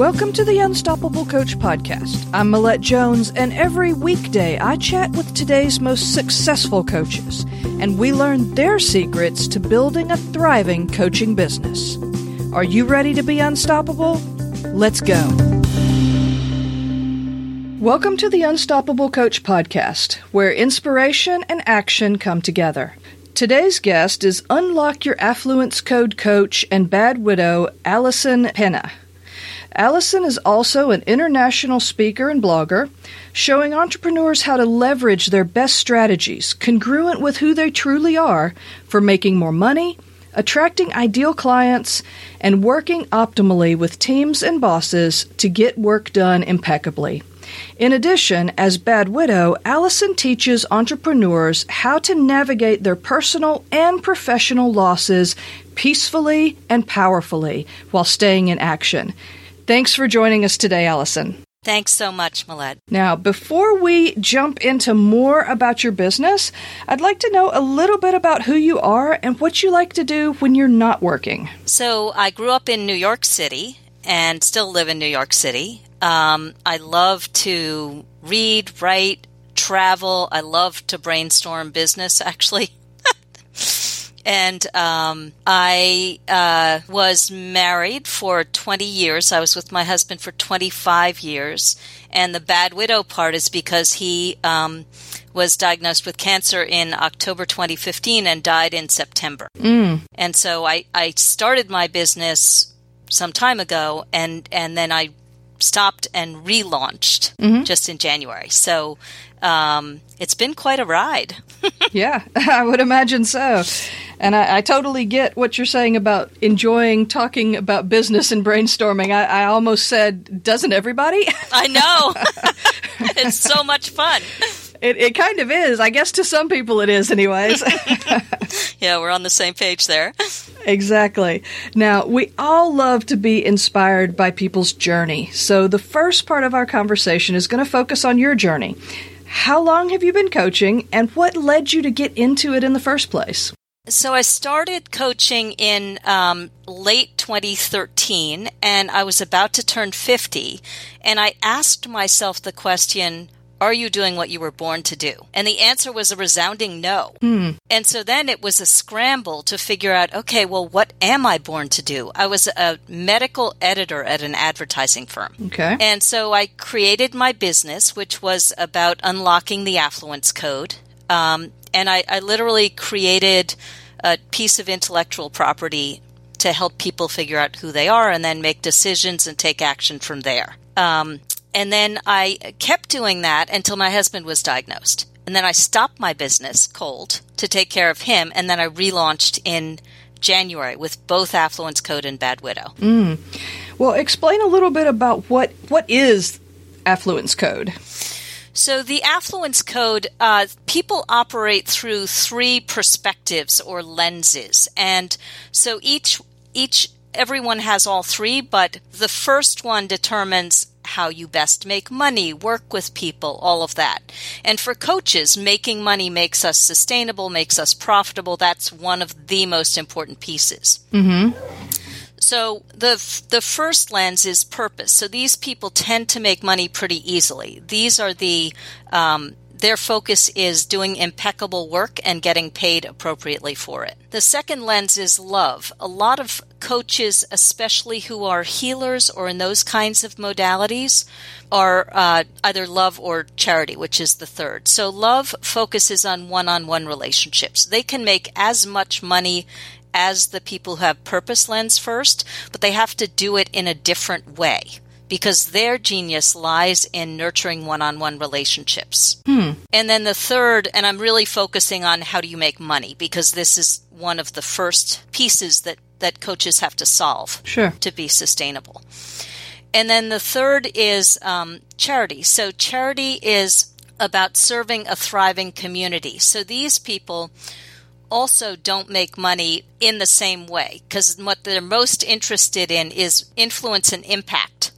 Welcome to the Unstoppable Coach Podcast. I'm Millette Jones, and every weekday I chat with today's most successful coaches, and we learn their secrets to building a thriving coaching business. Are you ready to be unstoppable? Let's go. Welcome to the Unstoppable Coach Podcast, where inspiration and action come together. Today's guest is Unlock Your Affluence Code coach and bad widow, Alison Pena. Alison is also an international speaker and blogger, showing entrepreneurs how to leverage their best strategies, congruent with who they truly are, for making more money, attracting ideal clients, and working optimally with teams and bosses to get work done impeccably. In addition, as Bad Widow, Alison teaches entrepreneurs how to navigate their personal and professional losses peacefully and powerfully while staying in action. Thanks for joining us today, Alison. Thanks so much, Millette. Now, before we jump into more about your business, I'd like to know a little bit about who you are and what you like to do when you're not working. So, I grew up in New York City and still live in New York City. Um, I love to read, write, travel. I love to brainstorm business, actually. And um, I uh, was married for 20 years. I was with my husband for 25 years. And the bad widow part is because he um, was diagnosed with cancer in October 2015 and died in September. Mm. And so I, I started my business some time ago, and, and then I stopped and relaunched Mhm. just in January. So um, it's been quite a ride. yeah, I would imagine so. And I, I totally get what you're saying about enjoying talking about business and brainstorming. I, I almost said, doesn't everybody? I know. it's so much fun. It, it kind of is. I guess to some people it is, anyways. Yeah, we're on the same page there. exactly. Now, we all love to be inspired by people's journey. So, the first part of our conversation is going to focus on your journey. How long have you been coaching, and what led you to get into it in the first place? So I started coaching in um, late 2013, and I was about to turn 50, and I asked myself the question. Are you doing what you were born to do? And the answer was a resounding no. Hmm. And so then it was a scramble to figure out okay, well, what am I born to do? I was a medical editor at an advertising firm. Okay. And so I created my business, which was about unlocking the affluence code. Um, and I, I literally created a piece of intellectual property to help people figure out who they are and then make decisions and take action from there. Um, and then I kept doing that until my husband was diagnosed. And then I stopped my business cold to take care of him. And then I relaunched in January with both Affluence Code and Bad Widow. Mm. Well, explain a little bit about what what is affluence code. So the affluence code, uh, people operate through three perspectives or lenses, and so each each everyone has all three, but the first one determines how you best make money, work with people, all of that. And for coaches, making money makes us sustainable, makes us profitable. That's one of the most important pieces. Mm-hmm. So the the first lens is purpose. So these people tend to make money pretty easily. These are the um, their focus is doing impeccable work and getting paid appropriately for it. The second lens is love. A lot of coaches, especially who are healers or in those kinds of modalities, are uh, either love or charity, which is the third. So love focuses on one-on-one relationships. They can make as much money as the people who have purpose lens first, but they have to do it in a different way because their genius lies in nurturing one-on-one relationships. Hmm. And then the third, and I'm really focusing on how do you make money because this is one of the first pieces that that coaches have to solve Sure. to be sustainable. And then the third is um, charity. So charity is about serving a thriving community. So these people also don't make money in the same way because what they're most interested in is influence and impact.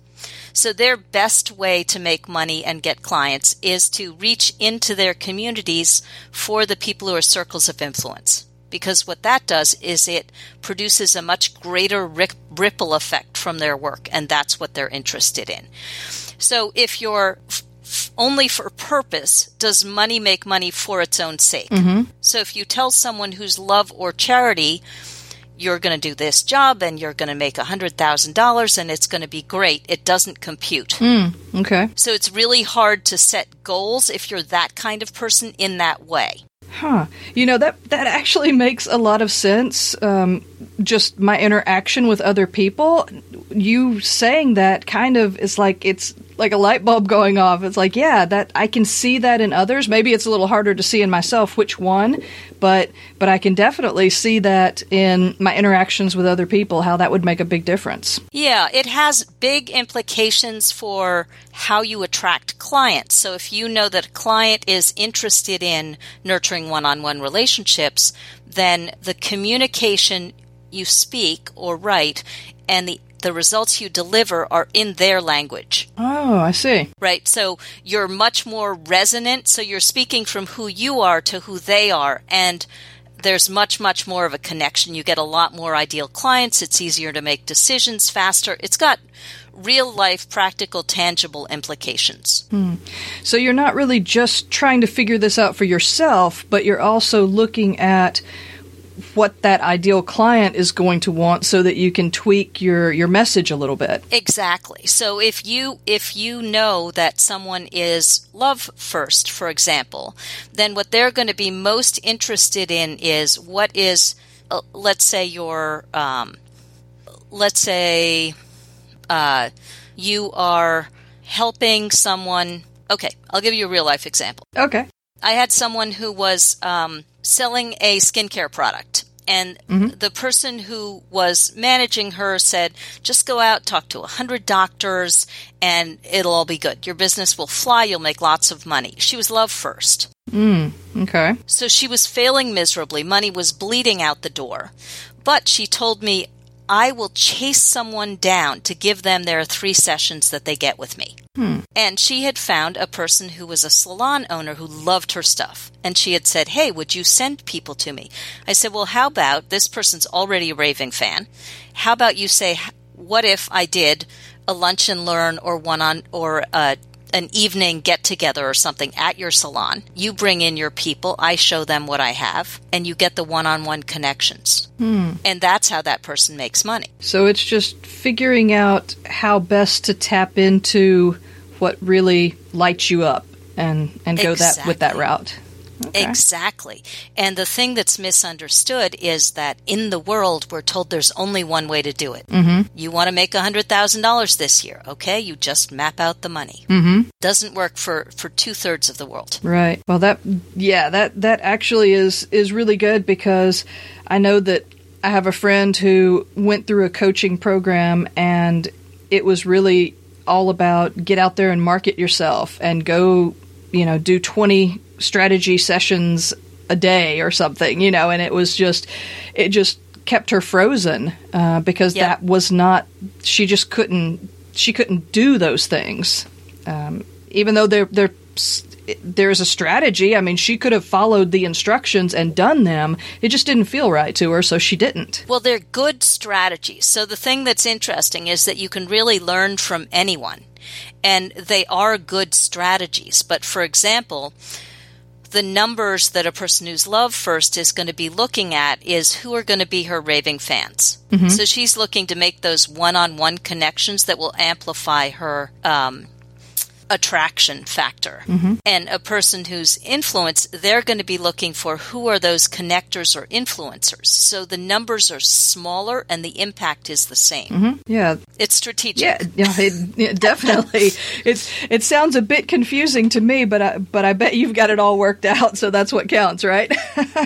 So their best way to make money and get clients is to reach into their communities for the people who are circles of influence. Because what that does is it produces a much greater ripple effect from their work, and that's what they're interested in. So if you're only for purpose, does money make money for its own sake? Mm-hmm. So if you tell someone who's love or charity, you're going to do this job and you're going to make $100,000 and it's going to be great. It doesn't compute. Mm, okay. So it's really hard to set goals if you're that kind of person in that way. Huh. You know that that actually makes a lot of sense. Um, just my interaction with other people. You saying that kind of is like it's like a light bulb going off. It's like, yeah, that I can see that in others. Maybe it's a little harder to see in myself which one, but but I can definitely see that in my interactions with other people how that would make a big difference. Yeah, it has big implications for how you attract clients. So if you know that a client is interested in nurturing one-on-one relationships, then the communication you speak or write and the the results you deliver are in their language. Oh, I see. Right. So you're much more resonant. So you're speaking from who you are to who they are. And there's much, much more of a connection. You get a lot more ideal clients. It's easier to make decisions faster. It's got real life, practical, tangible implications. Hmm. So you're not really just trying to figure this out for yourself, but you're also looking at what that ideal client is going to want so that you can tweak your your message a little bit. Exactly. So if you if you know that someone is love first, for example, then what they're going to be most interested in is what is uh, let's say your um, let's say uh, you are helping someone okay i'll give you a real life example Okay. i had someone who was um, selling a skincare product. And Mm-hmm. the person who was managing her said, just go out, talk to a hundred doctors, and it'll all be good. Your business will fly. You'll make lots of money. She was love first. Mm, okay. So she was failing miserably. Money was bleeding out the door. But she told me, I will chase someone down to give them their three sessions that they get with me. Hmm. And she had found a person who was a salon owner who loved her stuff. And she had said, Hey, would you send people to me? I said, Well, how about this person's already a raving fan? How about you say, What if I did a lunch and learn or one on or a an evening get together or something at your salon. You bring in your people, I show them what I have, and you get the one on one connections. Hmm. And that's how that person makes money. So it's just figuring out how best to tap into what really lights you up and and go that with that route. Okay. Exactly. And the thing that's misunderstood is that in the world, we're told there's only one way to do it. Mhm. You want to make $100,000 this year, okay? You just map out the money. Mhm. Doesn't work for, for two thirds of the world. Right. Well, that yeah, that that actually is is really good because I know that I have a friend who went through a coaching program and it was really all about get out there and market yourself and go, you know, do 20 strategy sessions a day or something, you know, and it was just it just kept her frozen uh, because Yep. that was not she just couldn't she couldn't do those things um, even though they're they're there's a strategy. I mean, she could have followed the instructions and done them. It just didn't feel right to her, so she didn't. Well, they're good strategies. So the thing that's interesting is that you can really learn from anyone. And they are good strategies. But for example, the numbers that a person who's love first is going to be looking at is who are going to be her raving fans. So she's looking to make those one on one connections that will amplify her um, attraction factor. And a person who's influence, they're going to be looking for who are those connectors or influencers. So the numbers are smaller and the impact is the same. Yeah, It's strategic. yeah, yeah, it, yeah definitely. it's it sounds a bit confusing to me, but I, but I bet you've got it all worked out, so that's what counts, right?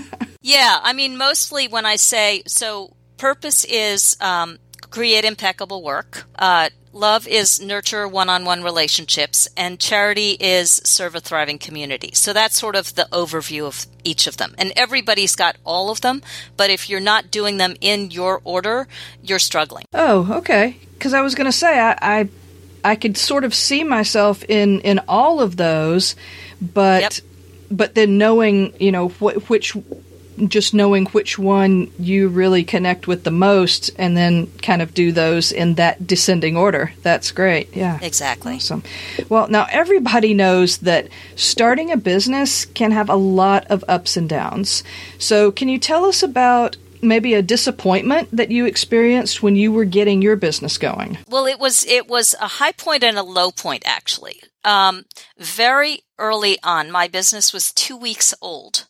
Yeah, I mean, mostly when I say so, purpose is um, create impeccable work. Uh, love is nurture one-on-one relationships, and charity is serve a thriving community. So that's sort of the overview of each of them. And everybody's got all of them, but if you're not doing them in your order, you're struggling. oh, okay. Because I was going to say I, I I could sort of see myself in in all of those, but Yep. but then knowing you know wh- which just knowing which one you really connect with the most and then kind of do those in that descending order. That's great. Yeah. Exactly. Awesome. Well, now everybody knows that starting a business can have a lot of ups and downs. So, can you tell us about maybe a disappointment that you experienced when you were getting your business going? Well, it was it was a high point and a low point actually. Um, very early on, my business was two weeks old.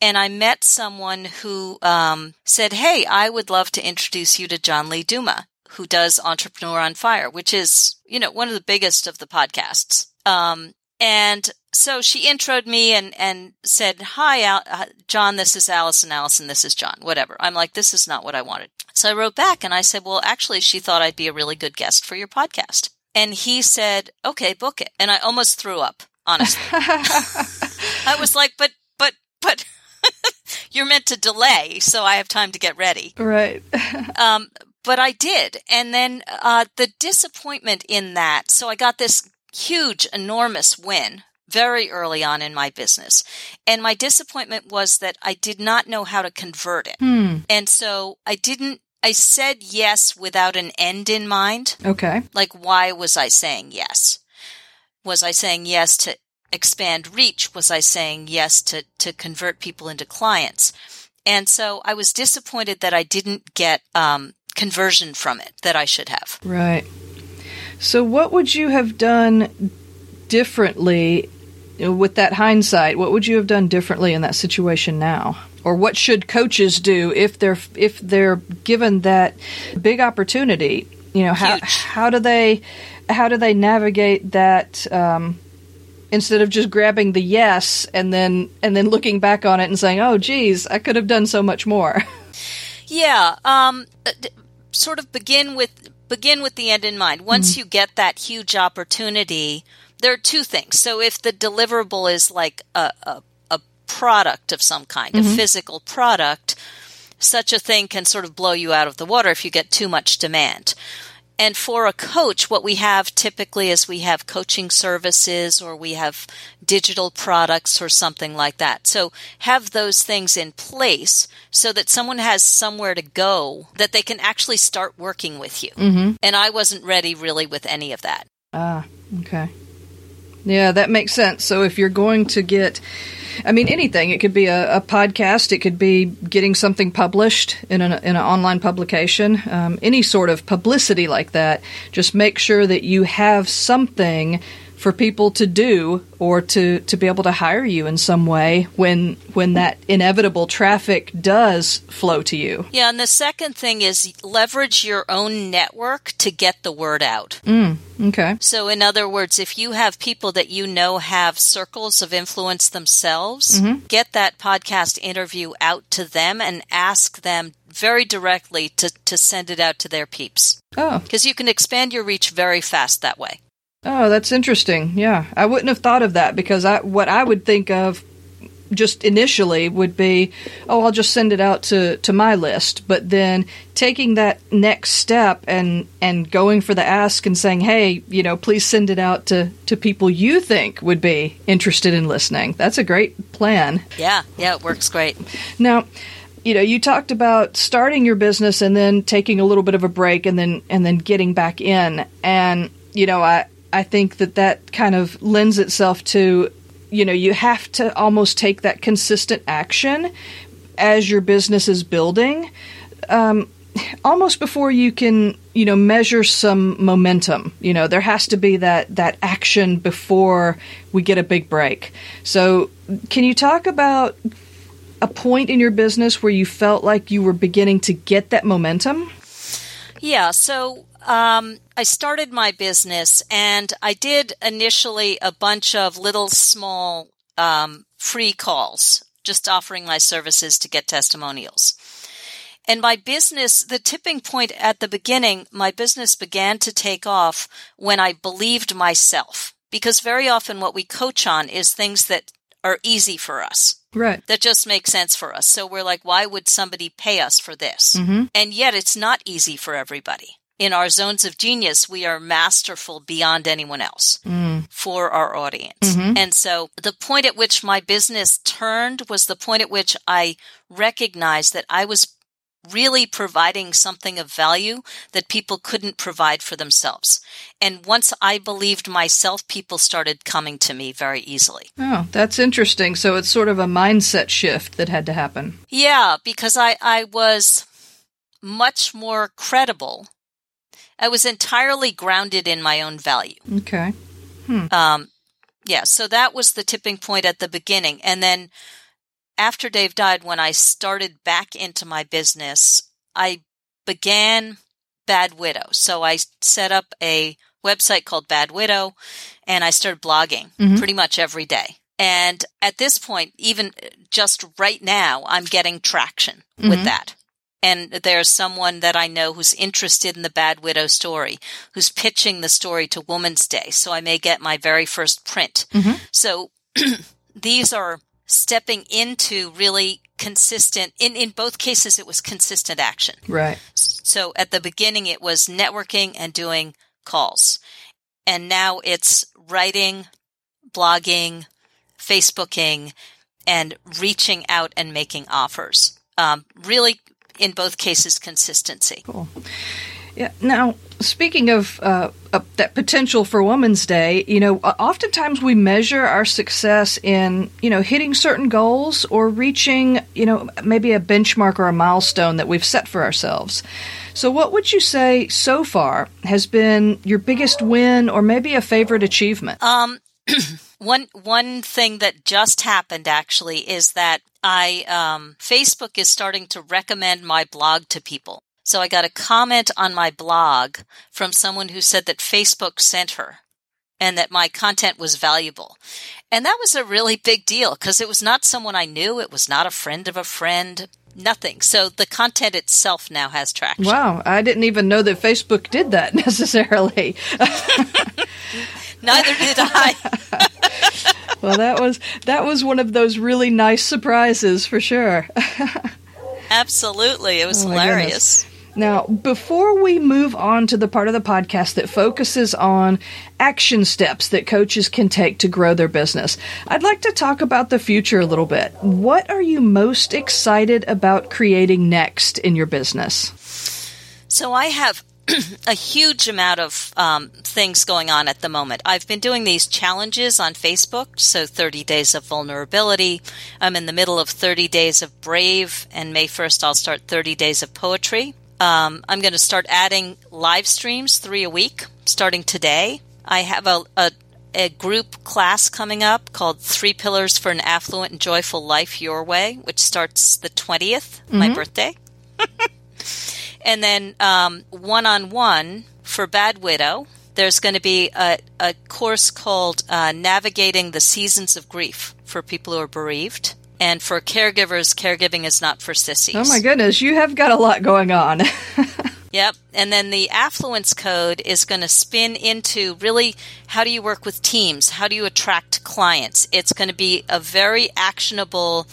And I met someone who um, said, Hey, I would love to introduce you to John Lee Dumas, who does Entrepreneur on Fire, which is, you know, one of the biggest of the podcasts. Um, and so she introed me and, and said, Hi, Al- uh, John, this is Alison. Alison, this is John, whatever. I'm like, This is not what I wanted. So I wrote back and I said, Well, actually, she thought I'd be a really good guest for your podcast. And he said, Okay, book it. And I almost threw up, honestly. I was like, But, but, but. You're meant to delay, so I have time to get ready. Right. um, but I did. And then uh, the disappointment in that, so I got this huge, enormous win very early on in my business. And my disappointment was that I did not know how to convert it. Hmm. And so I didn't, I said yes without an end in mind. Okay. Like, why was I saying yes? Was I saying yes to expand reach? Was I saying yes to, to convert people into clients? And so I was disappointed that I didn't get um, conversion from it that I should have. Right. So, what would you have done differently with that hindsight? What would you have done differently in that situation now? Or what should coaches do if they're if they're given that big opportunity? You know, how Huge. how do they how do they navigate that? Um, instead of just grabbing the yes and then and then looking back on it and saying, "Oh, geez, I could have done so much more." Yeah, um, uh, sort of begin with begin with the end in mind. Once you get that huge opportunity, there are two things. So if the deliverable is like a a, a product of some kind, a physical product, such a thing can sort of blow you out of the water if you get too much demand. And for a coach, what we have typically is we have coaching services or we have digital products or something like that. So have those things in place so that someone has somewhere to go that they can actually start working with you. Mm-hmm. And I wasn't ready really with any of that. Ah, okay. Yeah, that makes sense. So if you're going to get, I mean, anything, it could be a, a podcast, it could be getting something published in an, in an online publication, um, any sort of publicity like that, just make sure that you have something for people to do or to, to be able to hire you in some way when when that inevitable traffic does flow to you. Yeah, and the second thing is leverage your own network to get the word out. Mm, okay. So, in other words, if you have people that you know have circles of influence themselves, mm-hmm. get that podcast interview out to them and ask them very directly to, to send it out to their peeps. Oh, Because you can expand your reach very fast that way. Oh, that's interesting. Yeah, I wouldn't have thought of that because I what I would think of just initially would be, oh, I'll just send it out to, to my list. But then taking that next step and and going for the ask and saying, hey, you know, please send it out to to people you think would be interested in listening. That's a great plan. Yeah, yeah, it works great. Now, you know, you talked about starting your business and then taking a little bit of a break and then and then getting back in. And you know, I I think that that kind of lends itself to you know, you have to almost take that consistent action as your business is building. Um, almost before you can you know measure some momentum you know there has to be that that action before we get a big break so can you talk about a point in your business where you felt like you were beginning to get that momentum Yeah, so um, I started my business and I did initially a bunch of little small um, free calls, just offering my services to get testimonials. And my business, the tipping point at the beginning, my business began to take off when I believed myself. Because very often what we coach on is things that are easy for us right that just make sense for us. So we're like, why would somebody pay us for this? Mm-hmm. And yet it's not easy for everybody. In our zones of genius, we are masterful beyond anyone else Mm. for our audience. Mhm. And so the point at which my business turned was the point at which I recognized that I was really providing something of value that people couldn't provide for themselves. And once I believed myself, people started coming to me very easily. Oh, that's interesting. So it's sort of a mindset shift that had to happen. Yeah, because I, I was much more credible. I was entirely grounded in my own value. Okay. Um, yeah, so that was the tipping point at the beginning. And then after Dave died, when I started back into my business, I began Bad Widow. So I set up a website called Bad Widow and I started blogging Mhm. pretty much every day. And at this point, even just right now, I'm getting traction with Mhm. that. And there's someone that I know who's interested in the Bad Widow story, who's pitching the story to Woman's Day. So I may get my very first print. Mhm. So these are stepping into really consistent, in, in both cases, it was consistent action. Right. So at the beginning, it was networking and doing calls. And now it's writing, blogging, Facebooking, and reaching out and making offers. Um, really, in both cases, consistency. Cool. Yeah. Now, speaking of uh, uh, that potential for Women's Day, you know, oftentimes we measure our success in, you know, hitting certain goals or reaching, you know, maybe a benchmark or a milestone that we've set for ourselves. So, what would you say so far has been your biggest win or maybe a favorite achievement? Um, one one thing that just happened actually is that I um, Facebook is starting to recommend my blog to people. So I got a comment on my blog from someone who said that Facebook sent her and that my content was valuable. And that was a really big deal because it was not someone I knew. It was not a friend of a friend, nothing. So the content itself now has traction. Wow, I didn't even know that Facebook did that necessarily. Neither did I. well, that was that was one of those really nice surprises for sure. Absolutely. It was Oh hilarious. Now, before we move on to the part of the podcast that focuses on action steps that coaches can take to grow their business, I'd like to talk about the future a little bit. What are you most excited about creating next in your business? So I have a huge amount of um, things going on at the moment. I've been doing these challenges on Facebook. So 30 days of vulnerability. I'm in the middle of 30 days of brave, and May 1st I'll start 30 days of poetry. Um, I'm going to start adding live streams, three a week, starting today. I have a, a a group class coming up called Three Pillars for an Affluent and Joyful Life Your Way, which starts the 20th, my birthday. and then one on one for Bad Widow, there's going to be a, a course called uh, Navigating the Seasons of Grief for people who are bereaved. And for caregivers, caregiving is not for sissies. Oh my goodness, you have got a lot going on. Yep. And then the affluence code is going to spin into really how do you work with teams? How do you attract clients? It's going to be a very actionable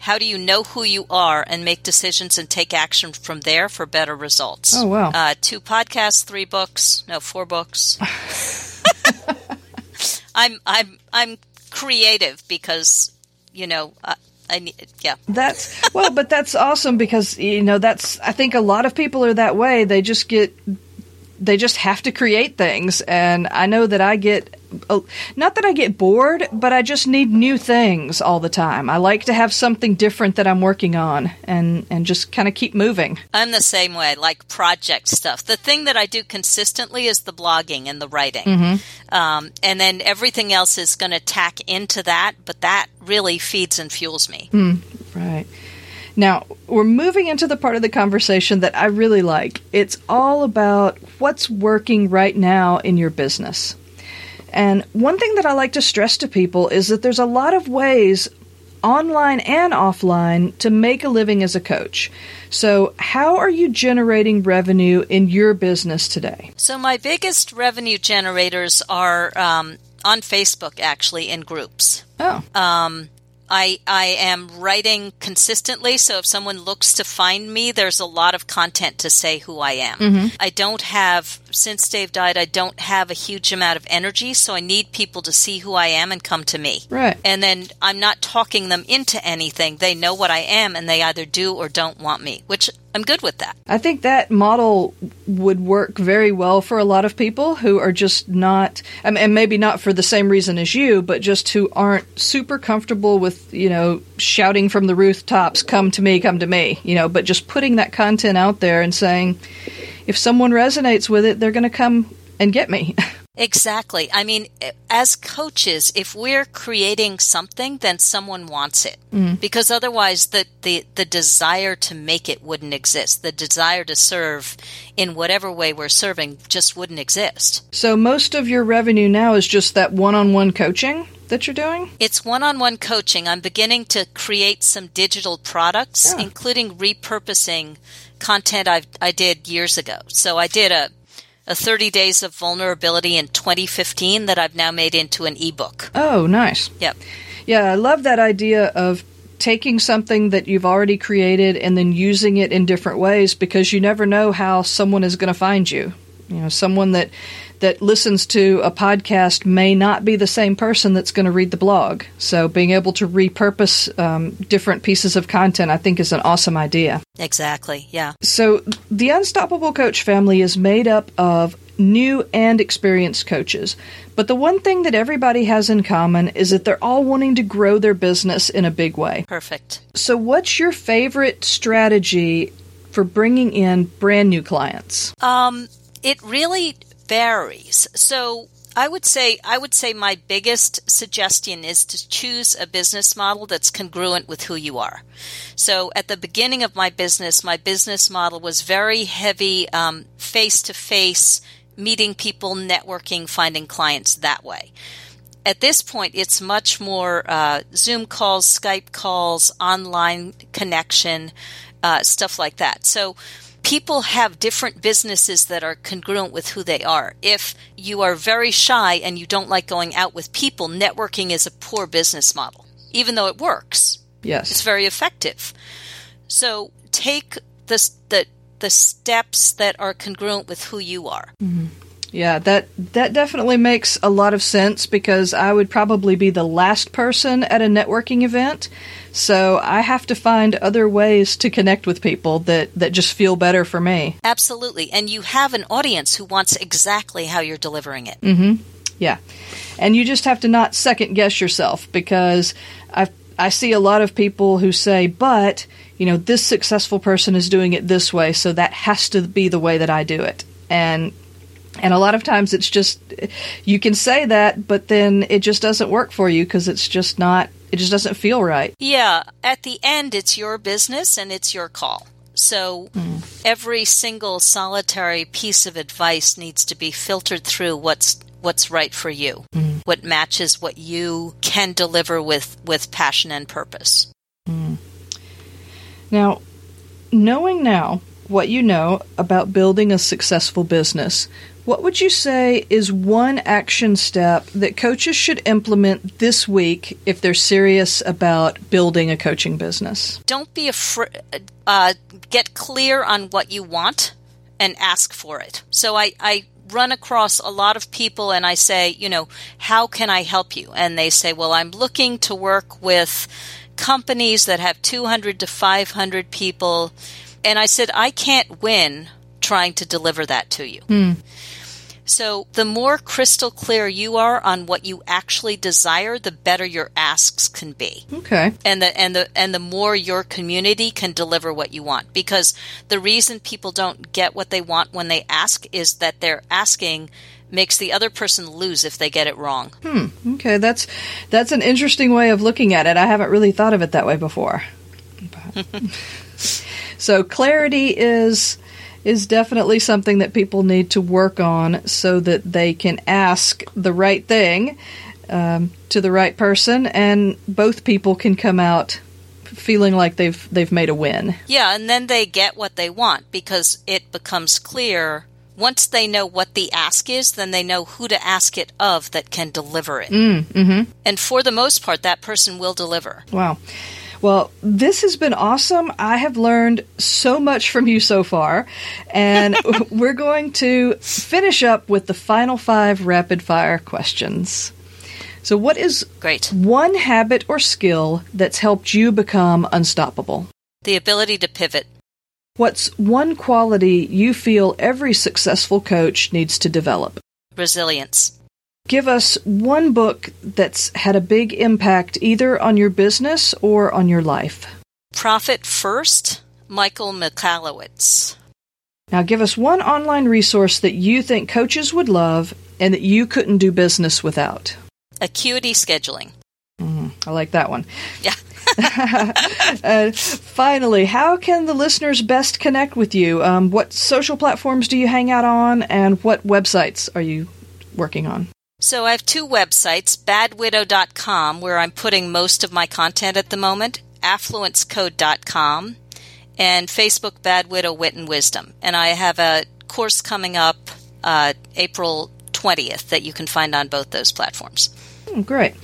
how do you know who you are and make decisions and take action from there for better results? Oh, wow. Uh, two podcasts, three books, no, four books. I'm I'm I'm creative because you know uh, I need yeah That's well, but that's awesome because you know that's I think a lot of people are that way. They just get they just have to create things and I know that I get uh, not that I get bored, but I just need new things all the time. I like to have something different that I'm working on and and just kind of keep moving. I'm the same way, like project stuff. The thing that I do consistently is the blogging and the writing. Um, and then everything else is going to tack into that, but that really feeds and fuels me. Right. Now, we're moving into the part of the conversation that I really like. It's all about what's working right now in your business. And one thing that I like to stress to people is that there's a lot of ways, online and offline, to make a living as a coach. So, how are you generating revenue in your business today? So, my biggest revenue generators are um, on Facebook, actually, in groups. Oh, I I am writing consistently, so if someone looks to find me, there's a lot of content to say who I am. Mm-hmm. I don't have since Dave died, I don't have a huge amount of energy, so I need people to see who I am and come to me. Right. And then I'm not talking them into anything. They know what I am and they either do or don't want me, which I'm good with that. I think that model would work very well for a lot of people who are just not, and maybe not for the same reason as you, but just who aren't super comfortable with, you know, shouting from the rooftops, come to me, come to me, you know, but just putting that content out there and saying, if someone resonates with it, they're going to come and get me. Exactly. I mean, as coaches, if we're creating something, then someone wants it. Mm. Because otherwise, the, the, the desire to make it wouldn't exist. The desire to serve in whatever way we're serving just wouldn't exist. So, most of your revenue now is just that one on one coaching? that you're doing? It's one on one coaching. I'm beginning to create some digital products, yeah. including repurposing content I've, I did years ago. So I did a a 30 days of vulnerability in 2015 that I've now made into an ebook. Oh, nice. Yep. Yeah, I love that idea of taking something that you've already created and then using it in different ways because you never know how someone is going to find you. You know, someone that that listens to a podcast may not be the same person that's going to read the blog. So, being able to repurpose um, different pieces of content, I think, is an awesome idea. Exactly. Yeah. So, the Unstoppable Coach family is made up of new and experienced coaches. But the one thing that everybody has in common is that they're all wanting to grow their business in a big way. Perfect. So, what's your favorite strategy for bringing in brand new clients? Um, it really varies. So I would say I would say my biggest suggestion is to choose a business model that's congruent with who you are. So at the beginning of my business, my business model was very heavy face to face, meeting people, networking, finding clients that way. At this point, it's much more uh, Zoom calls, Skype calls, online connection, uh, stuff like that. So people have different businesses that are congruent with who they are. If you are very shy and you don't like going out with people, networking is a poor business model, even though it works. Yes. It's very effective. So take the, the, the steps that are congruent with who you are. Mm-hmm. Yeah, that that definitely makes a lot of sense because I would probably be the last person at a networking event. So I have to find other ways to connect with people that that just feel better for me. Absolutely. And you have an audience who wants exactly how you're delivering it. Mm-hmm. Yeah. And you just have to not second guess yourself because I I see a lot of people who say, "But, you know, this successful person is doing it this way, so that has to be the way that I do it." And and a lot of times it's just, you can say that, but then it just doesn't work for you because it's just not, it just doesn't feel right. Yeah. At the end, it's your business and it's your call. So mm. every single solitary piece of advice needs to be filtered through what's what's right for you, mm. what matches what you can deliver with with passion and purpose. Mm. Now, knowing now what you know about building a successful business, what would you say is one action step that coaches should implement this week if they're serious about building a coaching business? Don't be afraid. Uh, get clear on what you want and ask for it. So I, I run across a lot of people and I say, you know, how can I help you? And they say, well, I'm looking to work with companies that have 200 to 500 people. And I said, I can't win trying to deliver that to you. Hmm. So the more crystal clear you are on what you actually desire, the better your asks can be. Okay. And the and the and the more your community can deliver what you want. Because the reason people don't get what they want when they ask is that they're asking makes the other person lose if they get it wrong. Hmm. Okay, that's that's an interesting way of looking at it. I haven't really thought of it that way before. so clarity is is definitely something that people need to work on so that they can ask the right thing um, to the right person, and both people can come out feeling like they've they've made a win. Yeah, and then they get what they want because it becomes clear once they know what the ask is, then they know who to ask it of that can deliver it. Mm, mm-hmm. And for the most part, that person will deliver. Wow. Well, this has been awesome. I have learned so much from you so far. And we're going to finish up with the final five rapid fire questions. So, what is Great. one habit or skill that's helped you become unstoppable? The ability to pivot. What's one quality you feel every successful coach needs to develop? Resilience. Give us one book that's had a big impact either on your business or on your life. Profit First, Michael Michalowicz. Now, give us one online resource that you think coaches would love and that you couldn't do business without. Acuity Scheduling. Mm, I like that one. Yeah. uh, finally, how can the listeners best connect with you? Um, what social platforms do you hang out on, and what websites are you working on? So I have two websites, badwidow.com, where I'm putting most of my content at the moment, affluencecode.com, and Facebook Bad Widow Wit and Wisdom. And I have a course coming up uh, April 20th that you can find on both those platforms. Hmm, great.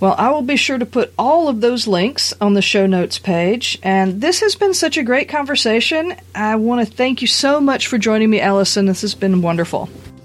Well, I will be sure to put all of those links on the show notes page. And this has been such a great conversation. I want to thank you so much for joining me, Alison. This has been wonderful.